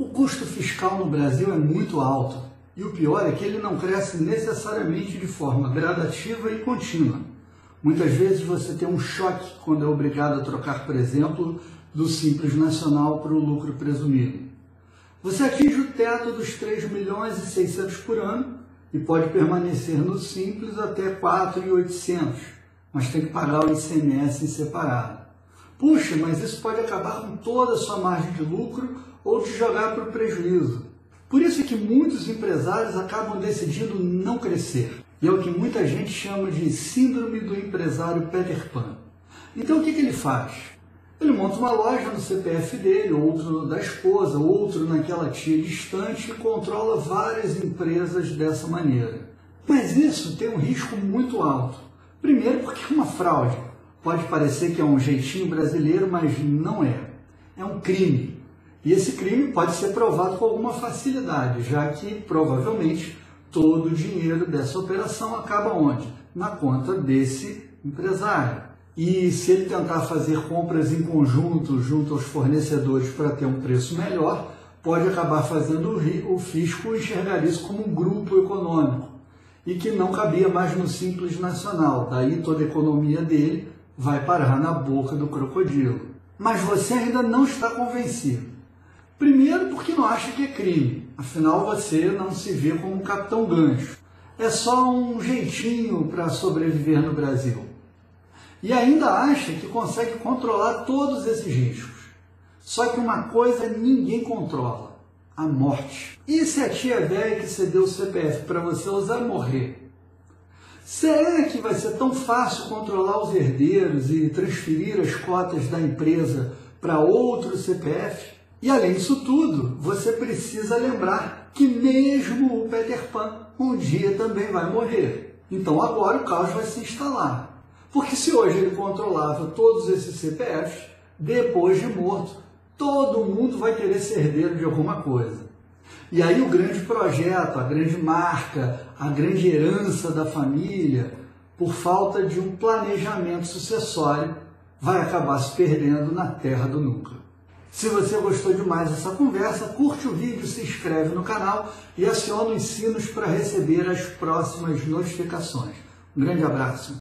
O custo fiscal no Brasil é muito alto e o pior é que ele não cresce necessariamente de forma gradativa e contínua. Muitas vezes você tem um choque quando é obrigado a trocar, por exemplo, do Simples Nacional para o lucro presumido. Você atinge o teto dos 3 milhões e 600 por ano e pode permanecer no Simples até 4,800, mas tem que pagar o ICMS separado. Puxa, mas isso pode acabar com toda a sua margem de lucro ou te jogar para o prejuízo. Por isso é que muitos empresários acabam decidindo não crescer. E é o que muita gente chama de síndrome do empresário Peter Pan. Então o que, que ele faz? Ele monta uma loja no CPF dele, outro da esposa, outro naquela tia distante e controla várias empresas dessa maneira. Mas isso tem um risco muito alto. Primeiro porque é uma fraude. Pode parecer que é um jeitinho brasileiro, mas não é. É um crime. E esse crime pode ser provado com alguma facilidade, já que provavelmente todo o dinheiro dessa operação acaba onde? Na conta desse empresário. E se ele tentar fazer compras em conjunto junto aos fornecedores para ter um preço melhor, pode acabar fazendo o fisco enxergar isso como um grupo econômico e que não cabia mais no simples nacional. Daí toda a economia dele vai parar na boca do crocodilo. Mas você ainda não está convencido. Primeiro, porque não acha que é crime, afinal você não se vê como um capitão gancho. É só um jeitinho para sobreviver no Brasil. E ainda acha que consegue controlar todos esses riscos. Só que uma coisa ninguém controla: a morte. E se a tia velha que cedeu o CPF para você usar morrer? Será que vai ser tão fácil controlar os herdeiros e transferir as cotas da empresa para outro CPF? E além disso tudo, você precisa lembrar que mesmo o Peter Pan um dia também vai morrer. Então agora o caos vai se instalar. Porque se hoje ele controlava todos esses CPFs, depois de morto, todo mundo vai querer ser herdeiro de alguma coisa. E aí o grande projeto, a grande marca, a grande herança da família, por falta de um planejamento sucessório, vai acabar se perdendo na terra do nunca. Se você gostou demais dessa conversa, curte o vídeo, se inscreve no canal e aciona os sinos para receber as próximas notificações. Um grande abraço.